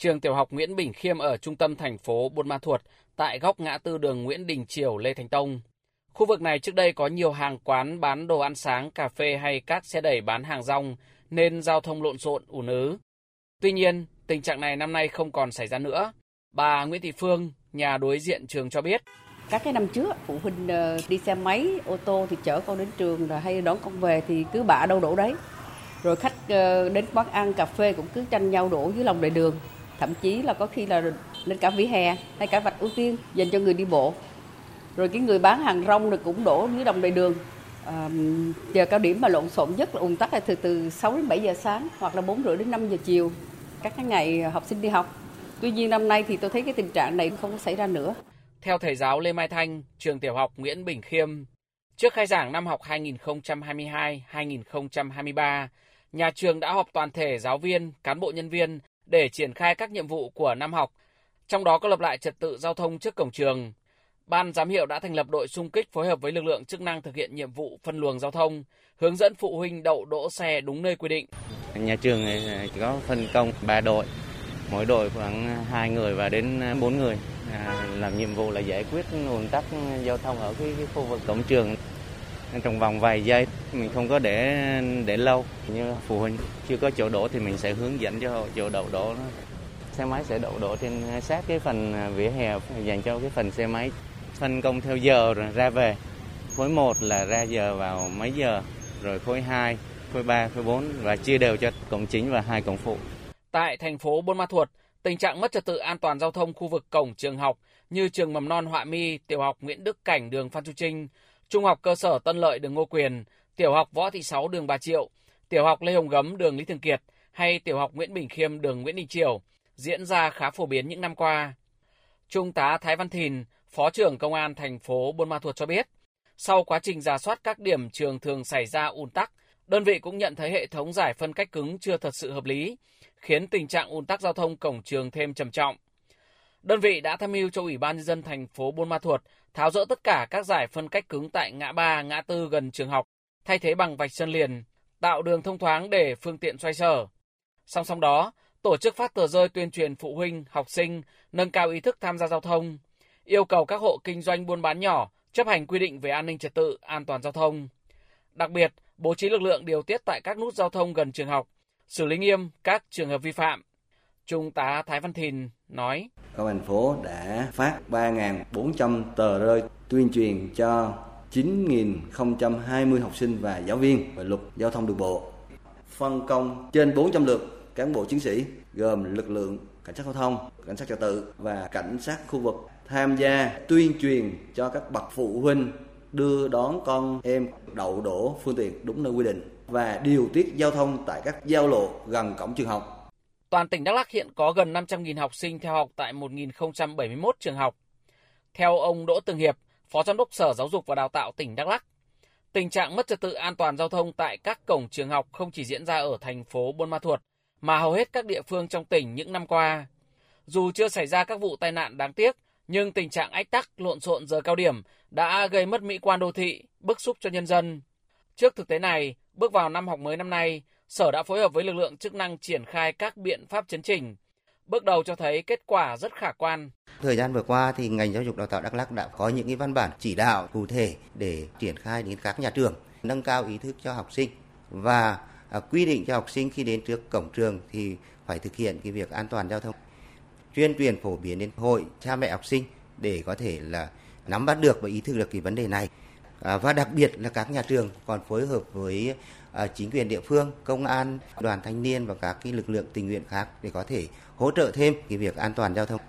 trường tiểu học Nguyễn Bình Khiêm ở trung tâm thành phố Buôn Ma Thuột tại góc ngã tư đường Nguyễn Đình Chiểu Lê Thánh Tông. Khu vực này trước đây có nhiều hàng quán bán đồ ăn sáng, cà phê hay các xe đẩy bán hàng rong nên giao thông lộn xộn, ùn ứ. Tuy nhiên, tình trạng này năm nay không còn xảy ra nữa. Bà Nguyễn Thị Phương, nhà đối diện trường cho biết. Các cái năm trước, phụ huynh ờ, đi xe máy, ô tô thì chở con đến trường rồi hay đón con về thì cứ bạ đâu đổ đấy. Rồi khách ờ, đến quán ăn, cà phê cũng cứ tranh nhau đổ dưới lòng lề đường. Thậm chí là có khi là lên cả vỉa hè hay cả vạch ưu tiên dành cho người đi bộ. Rồi cái người bán hàng rong được cũng đổ dưới lòng đầy đường. À, giờ cao điểm mà lộn xộn nhất là ùn tắc là từ từ 6 đến 7 giờ sáng hoặc là 4 rưỡi đến 5 giờ chiều các cái ngày học sinh đi học. Tuy nhiên năm nay thì tôi thấy cái tình trạng này không xảy ra nữa. Theo thầy giáo Lê Mai Thanh, trường tiểu học Nguyễn Bình Khiêm, trước khai giảng năm học 2022-2023, nhà trường đã họp toàn thể giáo viên, cán bộ nhân viên để triển khai các nhiệm vụ của năm học, trong đó có lập lại trật tự giao thông trước cổng trường. Ban giám hiệu đã thành lập đội xung kích phối hợp với lực lượng chức năng thực hiện nhiệm vụ phân luồng giao thông, hướng dẫn phụ huynh đậu đỗ xe đúng nơi quy định. Nhà trường có phân công 3 đội, mỗi đội khoảng 2 người và đến 4 người à, làm nhiệm vụ là giải quyết ùn tắc giao thông ở cái, cái khu vực cổng trường trong vòng vài giây mình không có để để lâu. Như phụ huynh chưa có chỗ đổ thì mình sẽ hướng dẫn cho chỗ đậu đổ xe máy sẽ đậu đổ trên sát cái phần à, vỉa hè dành cho cái phần xe máy. Phân công theo giờ rồi ra về. Khối 1 là ra giờ vào mấy giờ? Rồi khối 2 khối 3 khối 4 và chia đều cho cổng chính và hai cổng phụ. Tại thành phố Buôn Ma Thuột tình trạng mất trật tự an toàn giao thông khu vực cổng trường học như trường mầm non Họa Mi, tiểu học Nguyễn Đức Cảnh đường Phan Chu Trinh, trung học cơ sở Tân Lợi đường Ngô Quyền, tiểu học Võ Thị Sáu đường Bà Triệu, tiểu học Lê Hồng Gấm đường Lý Thường Kiệt hay tiểu học Nguyễn Bình Khiêm đường Nguyễn Đình Triều diễn ra khá phổ biến những năm qua. Trung tá Thái Văn Thìn, Phó trưởng Công an thành phố Buôn Ma Thuột cho biết, sau quá trình giả soát các điểm trường thường xảy ra ùn tắc, đơn vị cũng nhận thấy hệ thống giải phân cách cứng chưa thật sự hợp lý, khiến tình trạng ùn tắc giao thông cổng trường thêm trầm trọng. Đơn vị đã tham mưu cho Ủy ban nhân dân thành phố Buôn Ma Thuột tháo rỡ tất cả các giải phân cách cứng tại ngã ba, ngã tư gần trường học, thay thế bằng vạch sơn liền, tạo đường thông thoáng để phương tiện xoay sở. Song song đó, tổ chức phát tờ rơi tuyên truyền phụ huynh, học sinh nâng cao ý thức tham gia giao thông, yêu cầu các hộ kinh doanh buôn bán nhỏ chấp hành quy định về an ninh trật tự, an toàn giao thông. Đặc biệt, bố trí lực lượng điều tiết tại các nút giao thông gần trường học, xử lý nghiêm các trường hợp vi phạm. Trung tá Thái Văn Thìn nói. Công an thành phố đã phát 3.400 tờ rơi tuyên truyền cho 9.020 học sinh và giáo viên về luật giao thông đường bộ. Phân công trên 400 lượt cán bộ chiến sĩ gồm lực lượng cảnh sát giao thông, cảnh sát trật tự và cảnh sát khu vực tham gia tuyên truyền cho các bậc phụ huynh đưa đón con em đậu đổ phương tiện đúng nơi quy định và điều tiết giao thông tại các giao lộ gần cổng trường học. Toàn tỉnh Đắk Lắk hiện có gần 500.000 học sinh theo học tại 1.071 trường học. Theo ông Đỗ Tường Hiệp, Phó Giám đốc Sở Giáo dục và Đào tạo tỉnh Đắk Lắk, tình trạng mất trật tự an toàn giao thông tại các cổng trường học không chỉ diễn ra ở thành phố Buôn Ma Thuột, mà hầu hết các địa phương trong tỉnh những năm qua. Dù chưa xảy ra các vụ tai nạn đáng tiếc, nhưng tình trạng ách tắc, lộn xộn giờ cao điểm đã gây mất mỹ quan đô thị, bức xúc cho nhân dân. Trước thực tế này, bước vào năm học mới năm nay, Sở đã phối hợp với lực lượng chức năng triển khai các biện pháp chấn chỉnh. Bước đầu cho thấy kết quả rất khả quan. Thời gian vừa qua thì ngành giáo dục đào tạo Đắk Lắk đã có những cái văn bản chỉ đạo cụ thể để triển khai đến các nhà trường, nâng cao ý thức cho học sinh và à, quy định cho học sinh khi đến trước cổng trường thì phải thực hiện cái việc an toàn giao thông. Tuyên truyền phổ biến đến hội cha mẹ học sinh để có thể là nắm bắt được và ý thức được cái vấn đề này. À, và đặc biệt là các nhà trường còn phối hợp với à, chính quyền địa phương, công an, đoàn thanh niên và các cái lực lượng tình nguyện khác để có thể hỗ trợ thêm cái việc an toàn giao thông.